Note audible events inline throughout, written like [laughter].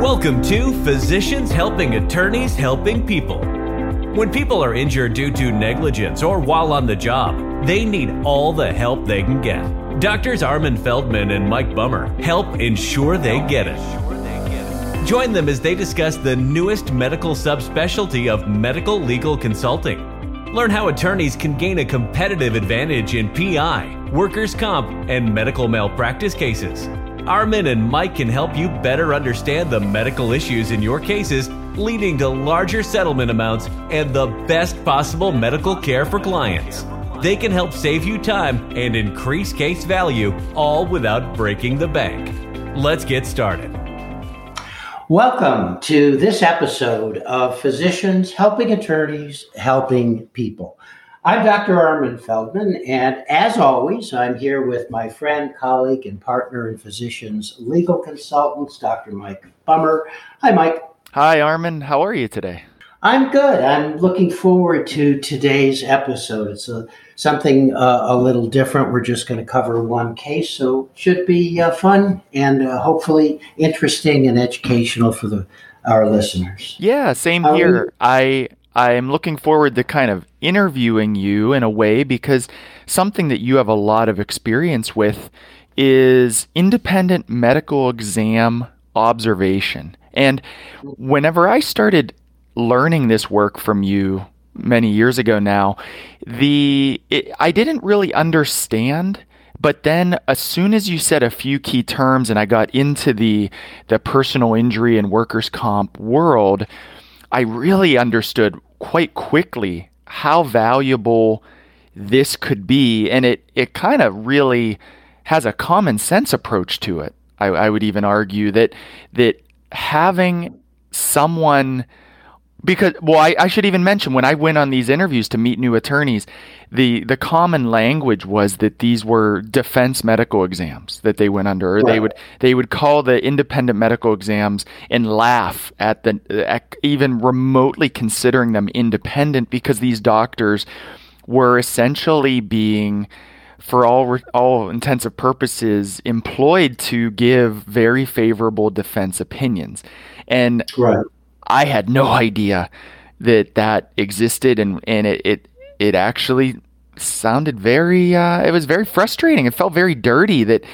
Welcome to Physicians Helping Attorneys Helping People. When people are injured due to negligence or while on the job, they need all the help they can get. Doctors Armin Feldman and Mike Bummer help ensure they get it. Join them as they discuss the newest medical subspecialty of medical legal consulting. Learn how attorneys can gain a competitive advantage in PI, workers' comp, and medical malpractice cases. Armin and Mike can help you better understand the medical issues in your cases, leading to larger settlement amounts and the best possible medical care for clients. They can help save you time and increase case value, all without breaking the bank. Let's get started. Welcome to this episode of Physicians Helping Attorneys Helping People. I'm Dr. Armin Feldman, and as always, I'm here with my friend, colleague, and partner in physicians, legal consultants, Dr. Mike Bummer. Hi, Mike. Hi, Armin. How are you today? I'm good. I'm looking forward to today's episode. It's a, something uh, a little different. We're just going to cover one case, so it should be uh, fun and uh, hopefully interesting and educational for the our listeners. Yeah, same here. I I'm looking forward to kind of interviewing you in a way because something that you have a lot of experience with is independent medical exam observation. And whenever I started learning this work from you many years ago now, the it, I didn't really understand but then as soon as you said a few key terms and I got into the the personal injury and workers comp world, I really understood quite quickly how valuable this could be. And it, it kind of really has a common sense approach to it. I, I would even argue that that having someone because well I, I, should even mention when i went on these interviews to meet new attorneys the the common language was that these were defense medical exams that they went under or right. they would they would call the independent medical exams and laugh at the at even remotely considering them independent because these doctors were essentially being for all all intensive purposes employed to give very favorable defense opinions and right I had no [laughs] idea that that existed, and and it it, it actually sounded very. Uh, it was very frustrating. It felt very dirty that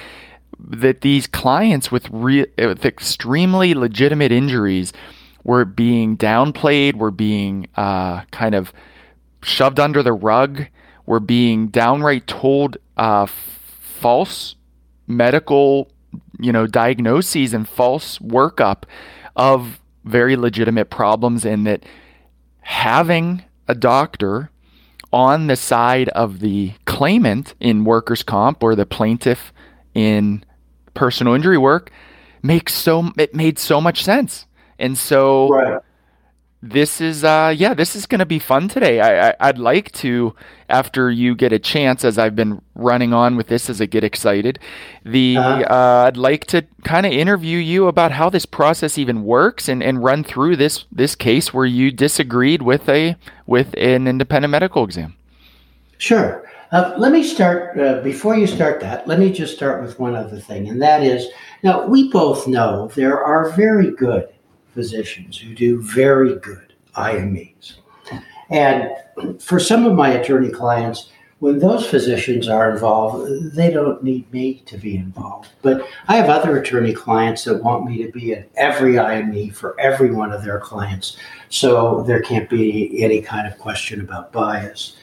that these clients with re- with extremely legitimate injuries were being downplayed, were being uh, kind of shoved under the rug, were being downright told uh, false medical, you know, diagnoses and false workup of very legitimate problems in that having a doctor on the side of the claimant in workers' comp or the plaintiff in personal injury work makes so it made so much sense. And so right this is uh yeah this is going to be fun today. I, I would like to after you get a chance as i've been running on with this as i get excited the uh-huh. uh, i'd like to kind of interview you about how this process even works and and run through this this case where you disagreed with a with an independent medical exam. Sure. Uh, let me start uh, before you start that let me just start with one other thing and that is now we both know there are very good physicians who do very good IMEs. And for some of my attorney clients, when those physicians are involved, they don't need me to be involved. But I have other attorney clients that want me to be at every IME for every one of their clients. So there can't be any kind of question about bias.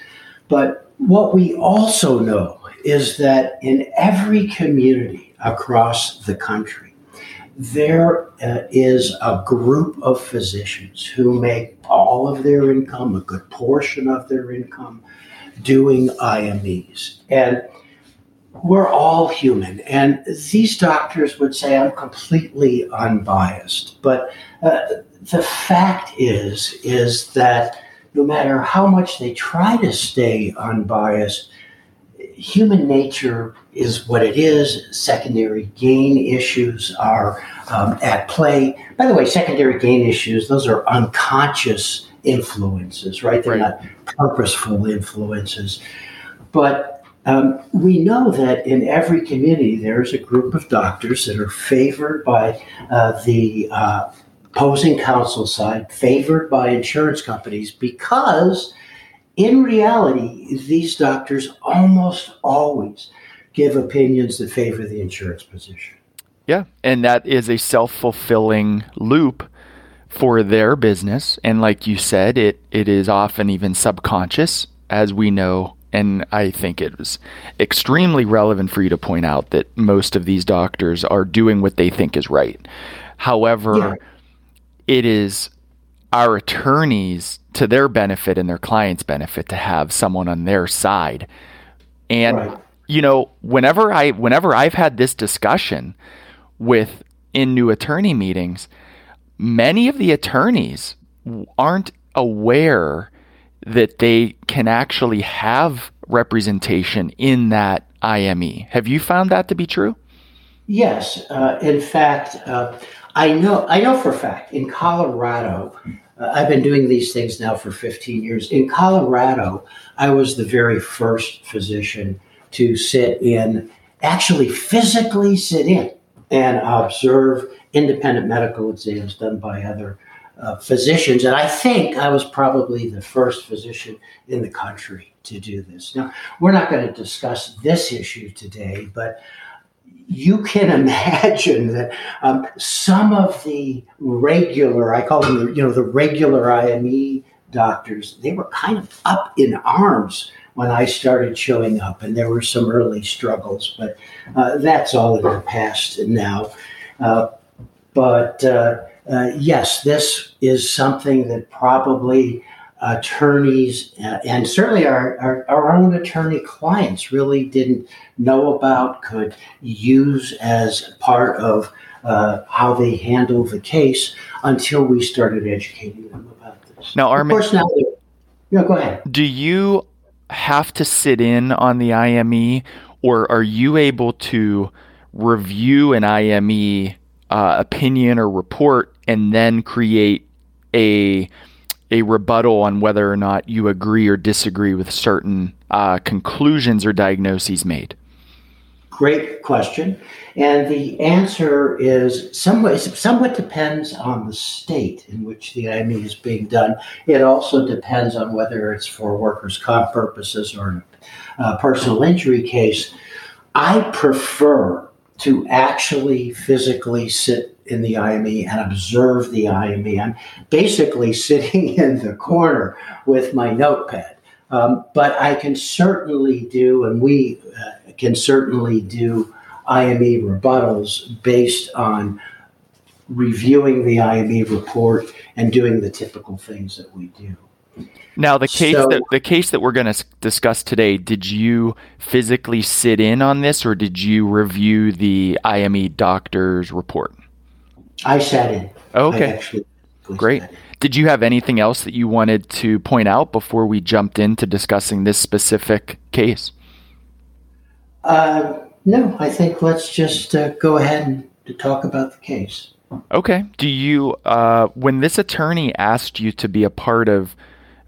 But what we also know is that in every community across the country, there uh, is a group of physicians who make all of their income, a good portion of their income, doing IMEs. And we're all human. And these doctors would say, I'm completely unbiased. But uh, the fact is, is that no matter how much they try to stay unbiased, human nature is what it is. Secondary gain issues are um, at play. By the way, secondary gain issues, those are unconscious influences, right? They're right. not purposeful influences. But Um, we know that in every community there's a group of doctors that are favored by uh, the uh, opposing counsel side, favored by insurance companies, because in reality, these doctors almost always give opinions that favor the insurance position. Yeah, and that is a self fulfilling loop for their business. And like you said, it, it is often even subconscious, as we know. And I think it was extremely relevant for you to point out that most of these doctors are doing what they think is right. However, yeah. it is our attorneys to their benefit and their clients' benefit to have someone on their side. And right. you know, whenever I whenever I've had this discussion with in new attorney meetings, many of the attorneys aren't aware that they can actually have representation in that IME. Have you found that to be true? Yes. Uh, in fact, uh, I know I know for a fact in Colorado. Uh, I've been doing these things now for 15 years. In Colorado, I was the very first physician to sit in, actually physically sit in and observe independent medical exams done by other uh, physicians. And I think I was probably the first physician in the country to do this. Now, we're not going to discuss this issue today, but you can [laughs] imagine that um, some of the regular, I call them, the, you know, the regular IME doctors, they were kind of up in arms when I started showing up, and there were some early struggles, but uh, that's all in the past now. Uh, but uh, uh, yes, this is something that probably attorneys uh, and certainly our, our, our, own attorney clients really didn't know about, could use as part of uh, how they handle the case until we started educating them about. Now, Armin, now, yeah, go ahead. Do you have to sit in on the IME, or are you able to review an IME uh, opinion or report and then create a a rebuttal on whether or not you agree or disagree with certain uh, conclusions or diagnoses made? Great question. And the answer is somewhat, somewhat depends on the state in which the IME is being done. It also depends on whether it's for workers' comp purposes or a personal injury case. I prefer to actually physically sit in the IME and observe the IME. I'm basically [laughs] sitting in the corner with my notepad. Um, but I can certainly do, and we uh, can certainly do IME rebuttals based on reviewing the IME report and doing the typical things that we do. Now, the case so, that the case that we're going to discuss today, did you physically sit in on this, or did you review the IME doctor's report? I sat in. okay, great. Did you have anything else that you wanted to point out before we jumped into discussing this specific case? Uh, no, I think let's just uh, go ahead and to talk about the case. Okay. Do you, uh, when this attorney asked you to be a part of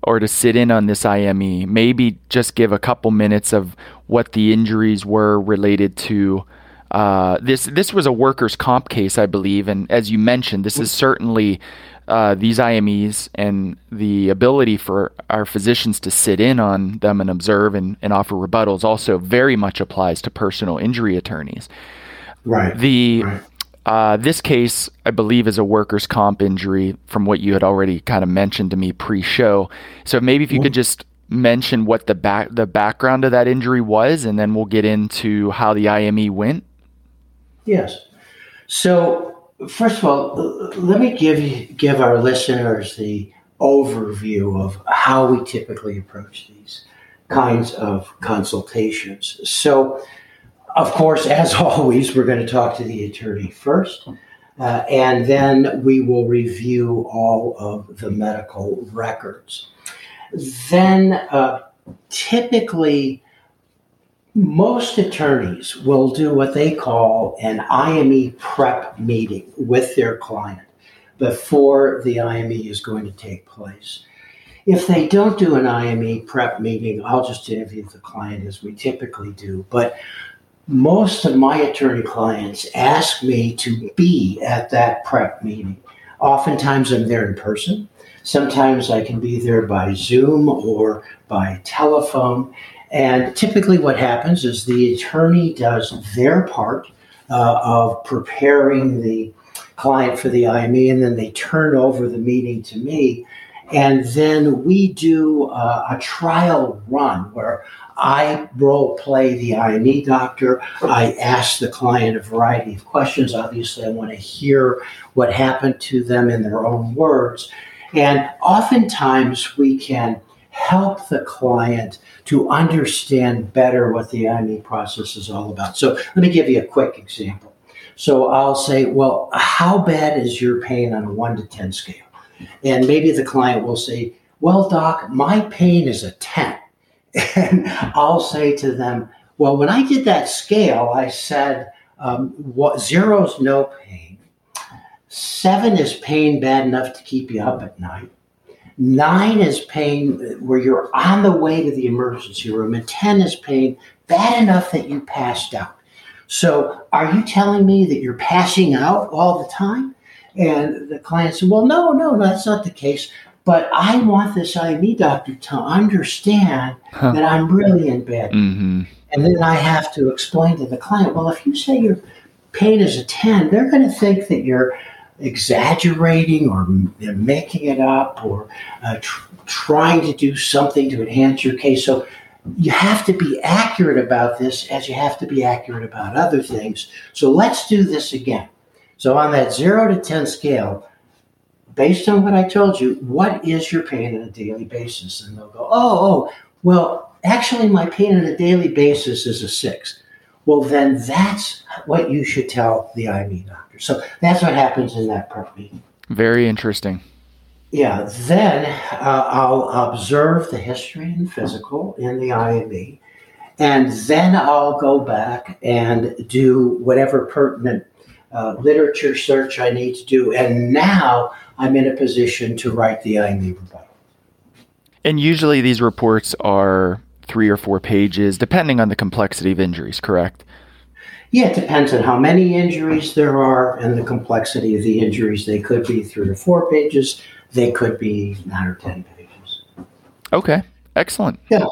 or to sit in on this IME, maybe just give a couple minutes of what the injuries were related to. Uh, this this was a workers' comp case, I believe, and as you mentioned, this is certainly uh, these IMEs and the ability for our physicians to sit in on them and observe and, and offer rebuttals also very much applies to personal injury attorneys. Right. The right. Uh, this case, I believe, is a workers' comp injury from what you had already kind of mentioned to me pre-show. So maybe if you could just mention what the back the background of that injury was, and then we'll get into how the IME went. Yes. So first of all, let me give give our listeners the overview of how we typically approach these kinds of consultations. So of course, as [laughs] always, we're going to talk to the attorney first, uh, and then we will review all of the medical records. Then, uh, typically, most attorneys will do what they call an IME prep meeting with their client before the IME is going to take place. if they don't do an IME prep meeting, I'll just interview the client as we typically do. But most of my attorney clients ask me to be at that prep meeting. Oftentimes I'm there in person. Sometimes I can be there by Zoom or by telephone. And typically, what happens is the attorney does their part uh, of preparing the client for the IME, and then they turn over the meeting to me. And then we do uh, a trial run where I role play the IME doctor. I ask the client a variety of questions. Obviously, I want to hear what happened to them in their own words. And oftentimes, we can help the client to understand better what the IME process is all about. So, let me give you a quick example. So, I'll say, Well, how bad is your pain on a 1 to 10 scale? And maybe the client will say, Well, doc, my pain is a 10. [laughs] And I'll say to them, Well, when I did that scale, I said, um, what, Zero's no pain. Seven is pain bad enough to keep you up at night. Nine is pain where you're on the way to the emergency room. And 10 is pain bad enough that you passed out. So, are you telling me that you're passing out all the time? And the client said, Well, no, no, that's not the case. But I want this IME doctor to understand huh. that I'm really in bed. Mm-hmm. And then I have to explain to the client, Well, if you say your pain is a 10, they're going to think that you're exaggerating or making it up or uh, tr- trying to do something to enhance your case. So you have to be accurate about this as you have to be accurate about other things. So let's do this again. So on that zero to 10 scale, based on what I told you, what is your pain on a daily basis? And they'll go, oh, oh, well, actually, my pain on a daily basis is a six. Well, then that's what you should tell the IME So that's what happens in that meeting. Very interesting. Yeah, then uh, I'll observe the history and physical in the IME, and then I'll go back and do whatever pertinent uh, literature search I need to do. And now I'm in a position to write the IME rebuttal. And usually these reports are three or four pages, depending on the complexity of injuries, correct? Yeah, it depends on how many injuries there are and the complexity of the injuries. They could be three or four pages, they could be nine or 10 pages. Okay, excellent. Yeah.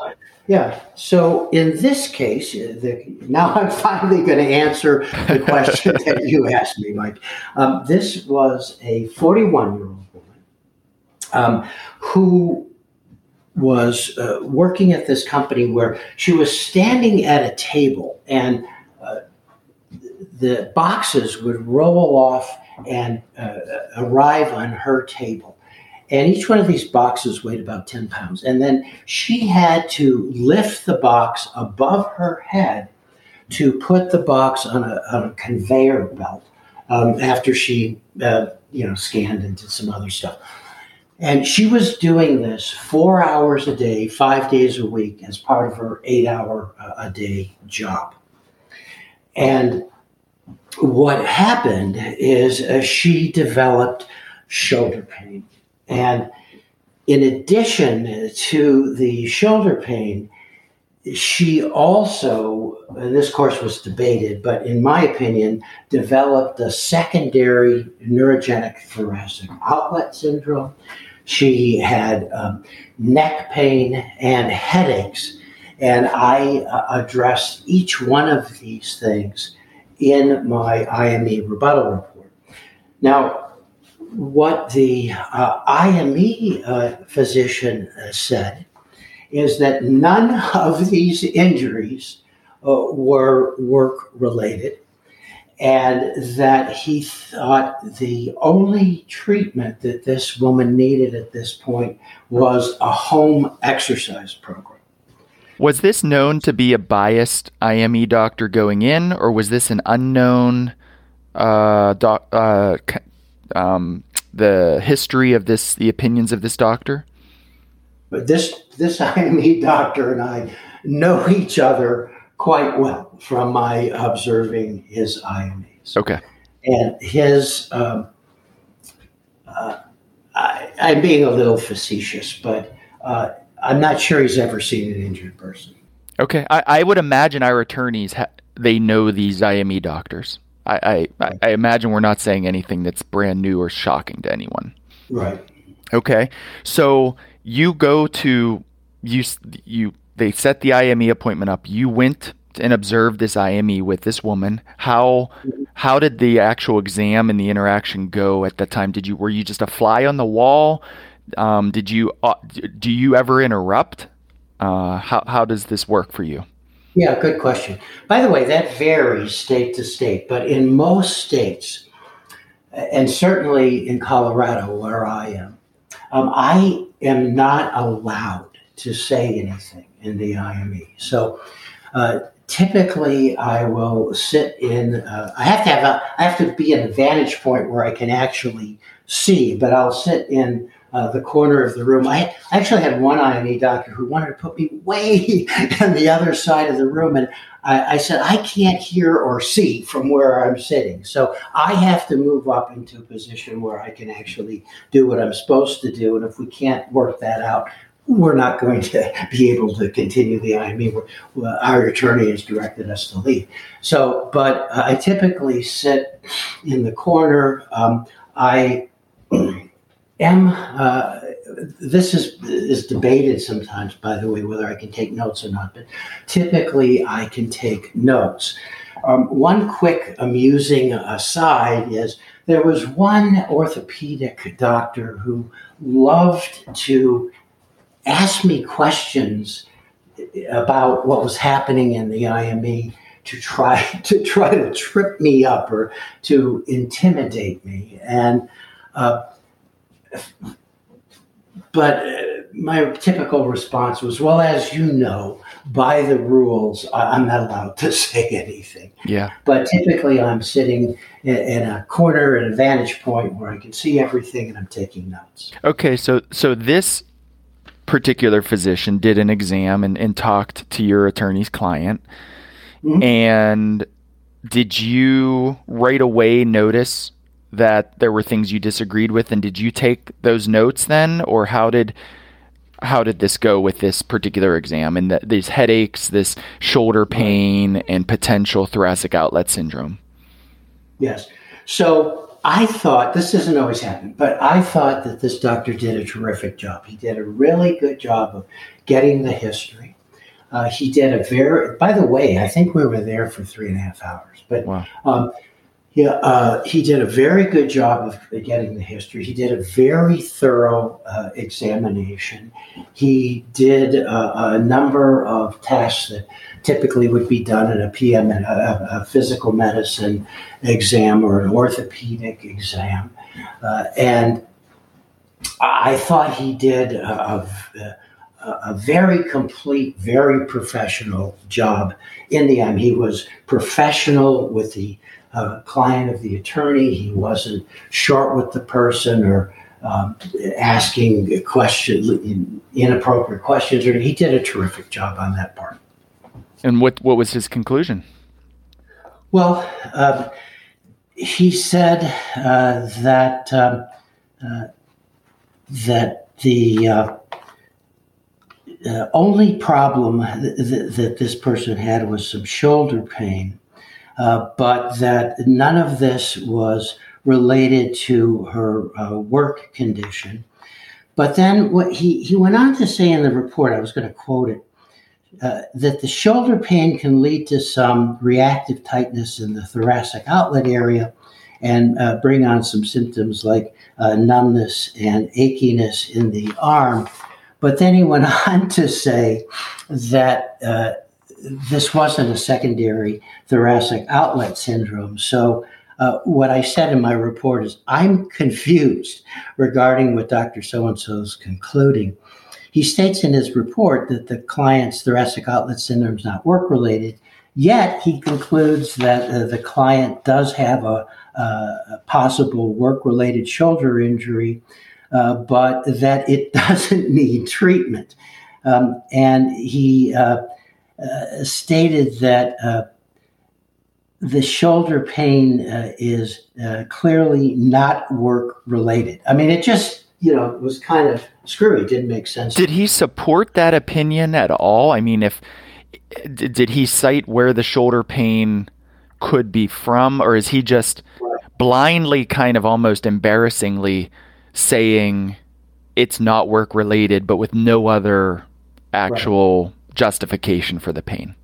Yeah. So in this case, uh, the, now I'm [laughs] finally going to answer the question that you [laughs] asked me, Mike. Um, this was a 41 year old woman um, who was uh, working at this company where she was standing at a table and the boxes would roll off and uh, arrive on her table. And each one of these boxes weighed about 10 pounds. And then she had to lift the box above her head to put the box on a, on a conveyor belt um, after she, uh, you know, scanned and did some other stuff. And she was doing this four hours a day, five days a week, as part of her eight hour uh, a day job. And what happened is uh, she developed shoulder pain. And in addition to the shoulder pain, she also, this course was debated, but in my opinion, developed a secondary neurogenic thoracic outlet syndrome. She had um, neck pain and headaches. And I uh, addressed each one of these things in my IME rebuttal report. Now, what the uh, IME uh, physician uh, said is that none of these injuries uh, were work related, and that he thought the only treatment that this woman needed at this point was a home exercise program. Was this known to be a biased IME doctor going in, or was this an unknown uh, doc, uh, um, the history of this, the opinions of this doctor? But this this IME doctor and I know each other quite well from my observing his IMEs. Okay. And his, um, uh, I, I'm being a little facetious, but uh, I'm not sure he's ever seen an injured person. Okay, I, I would imagine our attorneys ha- they know these IME doctors. I, I, I imagine we're not saying anything that's brand new or shocking to anyone. Right. Okay, so you go to you you they set the IME appointment up. You went and observed this IME with this woman. How how did the actual exam and the interaction go at that time? Did you were you just a fly on the wall? Um, did you uh, do you ever interrupt? Uh, how how does this work for you? Yeah, good question. By the way, that varies state to state, but in most states, and certainly in Colorado, where I am, um, I am not allowed to say anything in the IME. So uh, typically, I will sit in. Uh, I have to have a. I have to be in a vantage point where I can actually see, but I'll sit in uh, the corner of the room. I actually had one IME doctor who wanted to put me way [laughs] on the other side of the room, and I, I, said I can't hear or see from where I'm sitting, so I have to move up into a position where I can actually do what I'm supposed to do. And if we can't work that out, we're not going to [laughs] be able to continue the IME. Our attorney has directed us to leave. So, but I typically sit in the corner. Um, I am uh, this is is debated sometimes by the way whether i can take notes or not but typically i can take notes. Um, one quick amusing aside is there was one orthopedic doctor who loved to ask me questions about what was happening in the IME to try [laughs] to try to trip me up or to intimidate me. And uh, but uh, my typical response was, well, as you know, by the rules, I'm not allowed to [laughs] say anything. Yeah. But typically, I'm sitting in a corner at a vantage point where I can see everything and I'm taking notes. Okay, so so this particular physician did an exam and, and talked to your attorney's client. Mm-hmm. And did you right away notice that there were things you disagreed with and did you take those notes then? Or how did how did this go with this particular exam and the, these headaches this shoulder pain and potential thoracic outlet syndrome? Yes. So i thought this doesn't always happen but i thought that this doctor did a terrific job. He did a really good job of getting the history. Uh, he did a very by the way i think we were there for three and a half hours but wow. um, yeah, uh, he did a very good job of getting the history. He did a very thorough uh, examination. He did a, a, number of tests that typically would be done in a PM, a, a physical medicine exam or an orthopedic exam. Uh, and I thought he did a, a, very complete, very professional job in the end. He was professional with the a client of the attorney. He wasn't short with the person or um, asking questions, inappropriate questions. Or he did a terrific job on that part. And what what was his conclusion? Well, um, he said uh, that um, uh, that the uh, uh only problem th- that this person had was some shoulder pain uh, but that none of this was related to her uh, work condition. But then what he, he went on to say in the report, I was going to quote it, uh, that the shoulder pain can lead to some reactive tightness in the thoracic outlet area and uh, bring on some symptoms like uh, numbness and achiness in the arm. But then he went [laughs] on to say that uh, this wasn't a secondary thoracic outlet syndrome. So, uh, what I said in my report is I'm confused regarding what Dr. So and so is concluding. He states in his report that the client's thoracic outlet syndrome is not work related, yet he concludes that uh, the client does have a, a possible work related shoulder injury, uh, but that it [laughs] doesn't need treatment. Um, and he uh, uh, stated that uh, the shoulder pain uh, is uh, clearly not work related. I mean, it just you know, was kind of screwy. Didn't make sense. Did he support that opinion at all? I mean, if did he cite where the shoulder pain could be from, or is he just blindly, kind of almost embarrassingly saying it's not work related, but with no other actual right. Justification for the pain?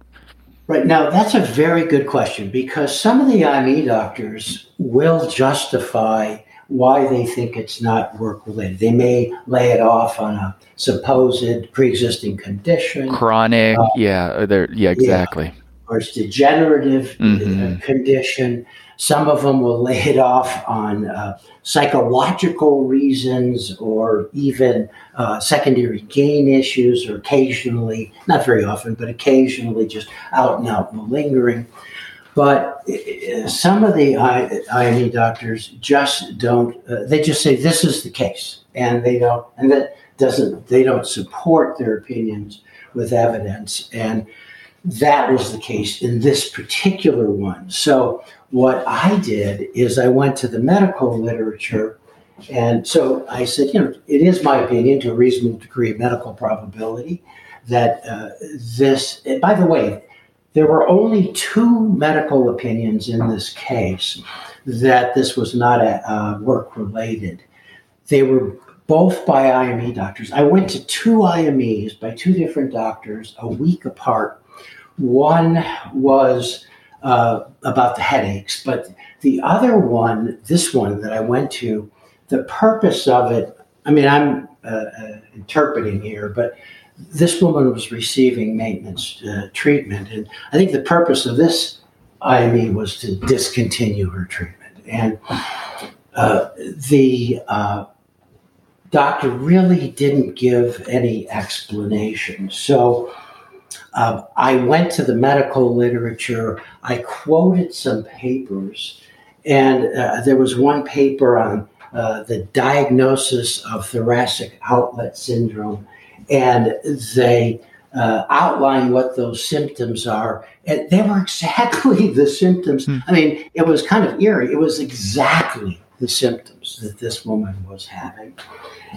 Right now, that's a very good question because some of the IME doctors will justify why they think it's not work related. They may lay it off on a supposed pre-existing condition, chronic, uh, yeah, yeah, exactly, yeah, or it's degenerative mm-hmm. condition. Some of them will lay it off on uh, psychological reasons or even uh, secondary gain issues, or occasionally, not very often, but occasionally just out and out malingering. But uh, some of the IME doctors just don't, uh, they just say this is the case. And they don't, and that doesn't, they don't support their opinions with evidence. And that was the case in this particular one. So what I did is I went to the medical literature. And so I said, you know, it is my opinion to a reasonable degree of medical probability that uh, this, by the way, there were only two medical opinions in this case that this was not uh, work related. They were both by IME doctors. I went to two IMEs by two different doctors a week apart. One was uh, about the headaches. But the other one, this one that I went to, the purpose of it, I mean, I'm uh, uh, interpreting here, but this woman was receiving maintenance uh, treatment. And I think the purpose of this IME was to discontinue her treatment. And uh, the uh, doctor really didn't give any explanation. So uh, I went to the medical literature. I quoted some papers, and uh, there was one paper on uh, the diagnosis of thoracic outlet syndrome, and they uh, outline what those symptoms are. And they were exactly [laughs] the symptoms. Hmm. I mean, it was kind of eerie. It was exactly the symptoms that this woman was having.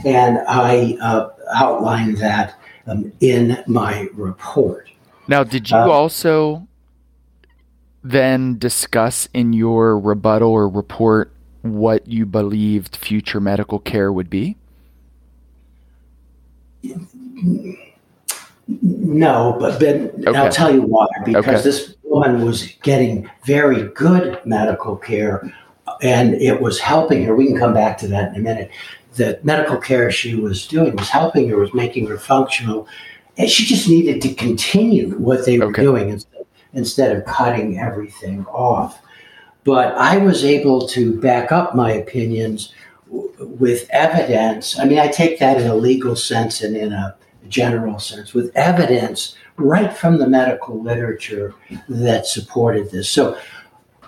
And I uh, outlined that um, in my report. Now, did you uh, also then discuss in your rebuttal or report what you believed future medical care would be? No, but Ben, okay. I'll tell you why. Because okay. this woman was getting very good medical care and it was helping her. We can come back to that in a minute the medical care she was doing was helping her, was making her functional, and she just needed to continue what they were okay. doing instead, instead of cutting everything off. But I was able to back up my opinions w- with evidence. I mean, I take that in a legal sense and in a general sense, with evidence right from the medical literature that supported this. So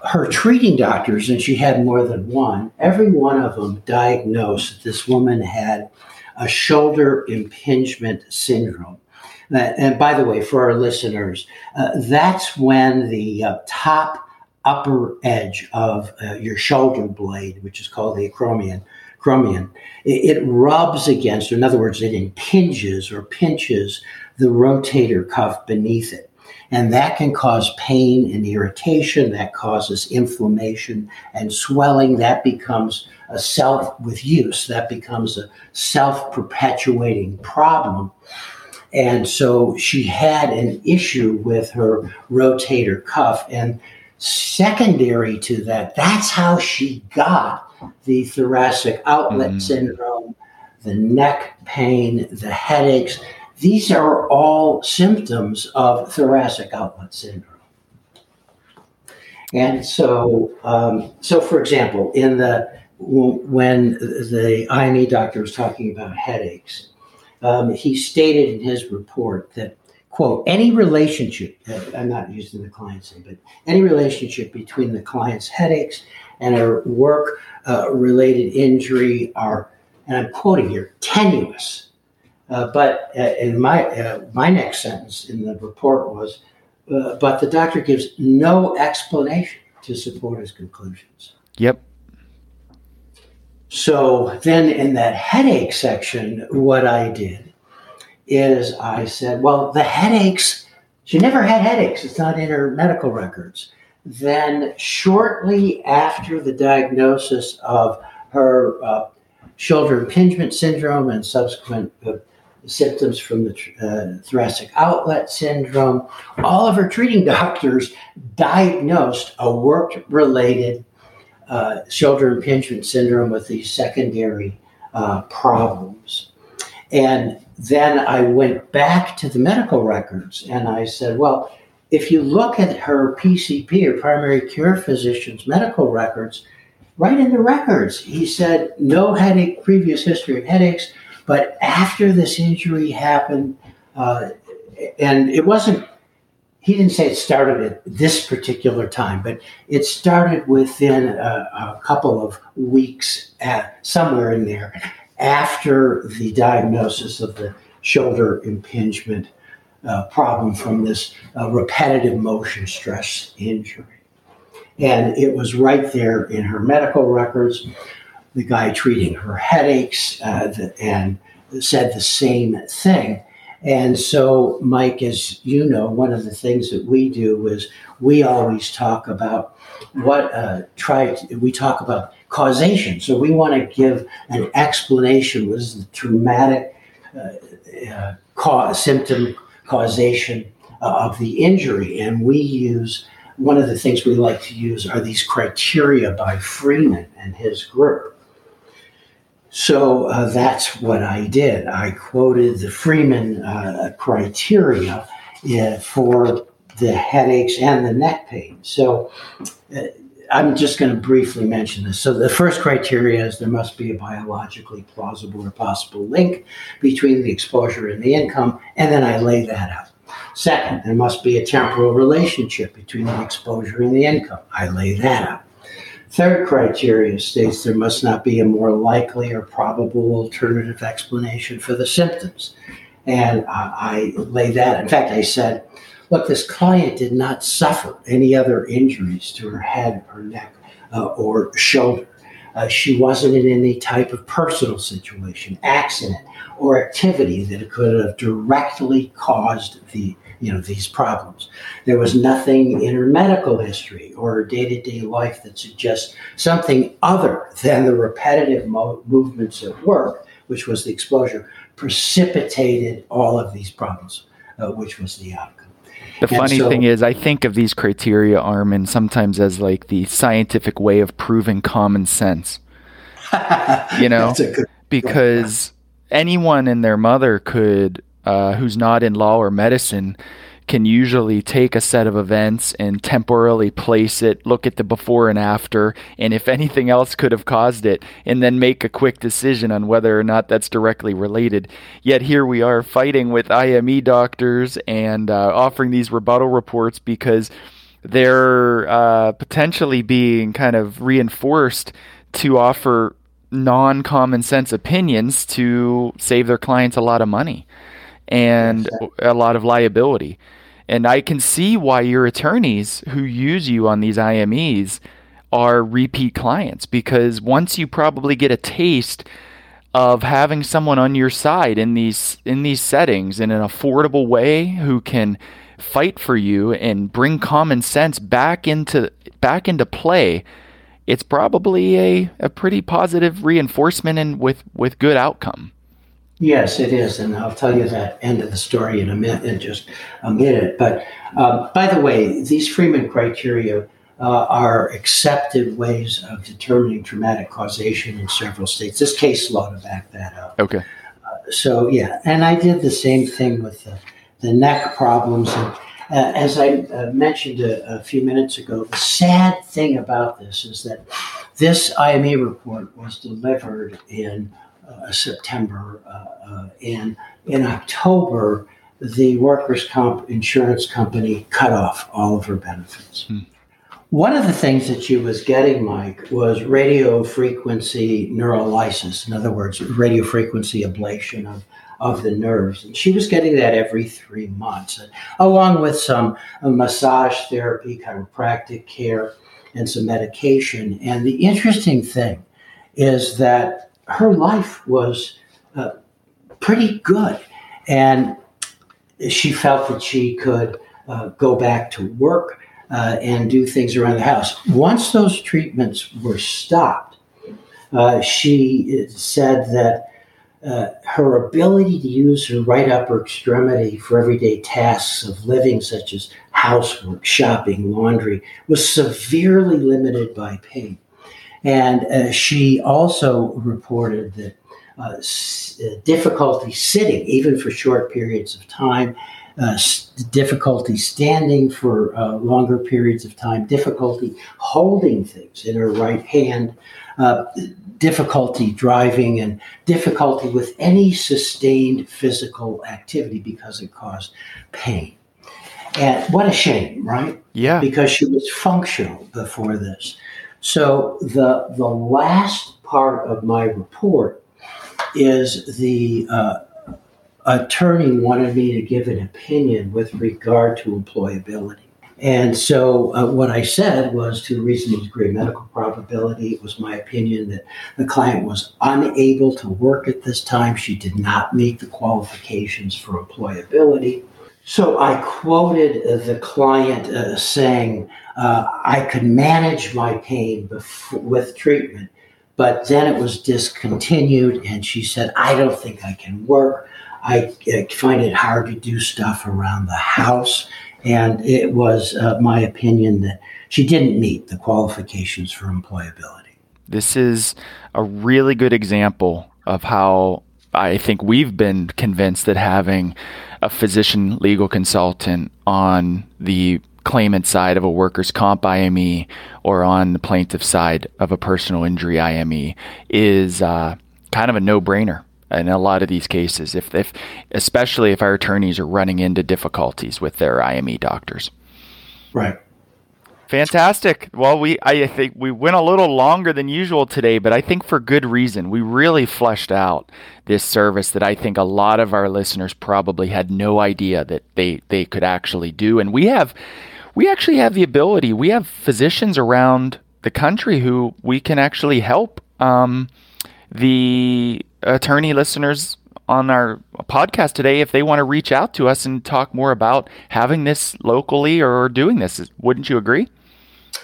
her treating doctors, and she had more than one, every one of them diagnosed that this woman had a shoulder impingement syndrome. Uh, and by the way, for our listeners, uh, that's when the uh, top upper edge of uh, your shoulder blade, which is called the acromion, acromion it, it rubs against, or in other words, it impinges or pinches the rotator cuff beneath it. And that can cause pain and irritation. That causes inflammation and swelling. That becomes a self, with use, that becomes a self perpetuating problem. And so she had an issue with her rotator cuff. And secondary to that, that's how she got the thoracic outlet mm-hmm. syndrome, the neck pain, the headaches these are all symptoms of thoracic outlet syndrome. And so, um, so for example, in the when the IME doctor was talking about headaches, um, he stated in his report that quote any relationship i'm not using the client's name but any relationship between the client's headaches and a work uh, related injury are and i'm quoting here tenuous uh, but uh, in my uh, my next sentence in the report was, uh, but the doctor gives no explanation to support his conclusions. Yep. So then in that headache section, what I did is I said, well, the headaches, she never had headaches. It's not in her medical records. Then, shortly after the diagnosis of her uh, shoulder impingement syndrome and subsequent uh, symptoms from the uh, thoracic outlet syndrome, all of her treating doctors diagnosed a work related uh, shoulder impingement syndrome with these secondary uh, problems. And then I went back to the medical records and I said, well, if you look at her PCP or primary care physician's medical records, right in the records, he said no headache, previous history of headaches, but after this injury happened, uh, and it wasn't, he didn't say it started at this particular time, but it started within a, a couple of weeks, at, somewhere in there, after the diagnosis of the shoulder impingement uh, problem from this uh, repetitive motion stress injury. And it was right there in her medical records. The guy treating her headaches uh, the, and said the same thing. And so, Mike, as you know, one of the things that we do is we always talk about what uh, try. We talk about causation. So we want to give an explanation. Was the traumatic uh, uh, cause, symptom causation uh, of the injury? And we use one of the things we like to use are these criteria by Freeman and his group. So uh, that's what I did. I quoted the Freeman uh, criteria uh, for the headaches and the neck pain. So uh, I'm just going to briefly mention this. So the first criteria is there must be a biologically plausible or possible link between the exposure and the income, and then I lay that out. Second, there must be a temporal relationship between the exposure and the income. I lay that out. Third criteria states there must not be a more likely or probable alternative explanation for the symptoms. And I, I lay that. In fact, I said, look, this client did not suffer any other injuries to her head or neck uh, or shoulder. Uh, she wasn't in any type of personal situation, accident, or activity that could have directly caused the you know these problems. There was nothing in her medical history or her day-to-day life that suggests something other than the repetitive mo- movements at work, which was the exposure, precipitated all of these problems, uh, which was the outcome. The and funny so, thing is, I think of these criteria, Armin, sometimes as like the scientific way of proving common sense. [laughs] you know, because anyone and their mother could uh, who's not in law or medicine can usually take a set of events and temporarily place it, look at the before and after, and if anything else could have caused it, and then make a quick decision on whether or not that's directly related. Yet here we are fighting with IME doctors and uh, offering these rebuttal reports because they're uh, potentially being kind of reinforced to offer non common sense opinions to save their clients a lot of money and a lot of liability. And I can see why your attorneys who use you on these IMEs are repeat clients because once you probably get a taste of having someone on your side in these in these settings in an affordable way who can fight for you and bring common sense back into back into play it's probably a, a pretty positive reinforcement and with with good outcome Yes, it is, and I'll tell you that end of the story in a minute, in just a minute. But uh, by the way, these Freeman criteria uh, are accepted ways of determining traumatic causation in several states. This case law to back that up. Okay. Uh, so yeah, and I did the same thing with the, the neck problems. And uh, as I uh, mentioned a, a few minutes ago, the sad thing about this is that this IME report was delivered in September, uh, uh, and in October, the workers' comp insurance company cut off all of her benefits. Hmm. One of the things that she was getting, Mike, was radio frequency neurolysis. In other words, radio frequency ablation of, of the nerves. And she was getting that every three months, along with some massage therapy, chiropractic care, and some medication. And the interesting thing is that her life was uh, pretty good. And she felt that she could uh, go back to work uh, and do things around the house. Once those treatments were stopped, uh, she said that uh, her ability to use her right upper extremity for everyday tasks of living, such as housework, shopping, laundry, was severely limited by pain. And uh, she also reported that uh, s- uh, difficulty sitting, even for short periods of time, uh, difficulty standing for uh, longer periods of time, difficulty holding things in her right hand, uh, difficulty driving, and difficulty with any sustained physical activity because it caused pain. And what a shame, right? Yeah. Because she was functional before this. So the the last part of my report is the uh, attorney wanted me to give an opinion with regard to employability. And so, uh, what I said was to a reasonable degree medical probability, it was my opinion that the client was unable to work at this time. She did not meet the qualifications for employability. So, I quoted the client uh, saying, uh, I could manage my pain with treatment, but then it was discontinued. And she said, I don't think I can work. I find it hard to do stuff around the house. And it was uh, my opinion that she didn't meet the qualifications for employability. This is a really good example of how I think we've been convinced that having a physician legal consultant on the claimant side of a workers' comp IME or on the plaintiff side of a personal injury IME is uh, kind of a no brainer in a lot of these cases, if, if especially if our attorneys are running into difficulties with their IME doctors. Right. Fantastic. Well, we I think we went a little longer than usual today, but I think for good reason. We really fleshed out this service that I think a lot of our listeners probably had no idea that they they could actually do. And we have we actually have the ability. We have physicians around the country who we can actually help. Um, the attorney listeners on our podcast today if they want to reach out to us and talk more about having this locally or doing this. Wouldn't you agree?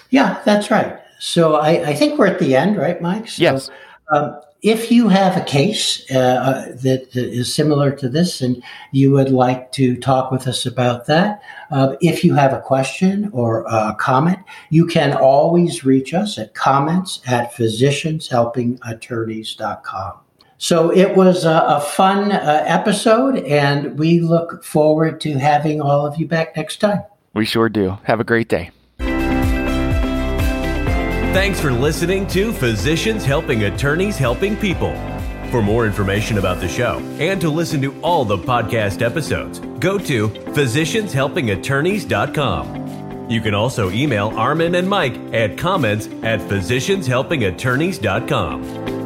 Yeah, that's right. So I, I think we're at the end, right, Mike? So, yes. Um, if you have a case uh, uh that is similar to this and you would like to talk with us about that, uh, if you have a question or a comment, you can always reach us at comments at physicianshelpingattorneys.com. So it was a, a fun uh, episode, and we look forward to having all of you back next time. We sure do. Have a great day. Thanks for listening to Physicians Helping Attorneys Helping People. For more information about the show and to listen to all the podcast episodes, go to physicianshelpingattorneys.com. You can also email Armin and Mike at comments at physicianshelpingattorneys.com.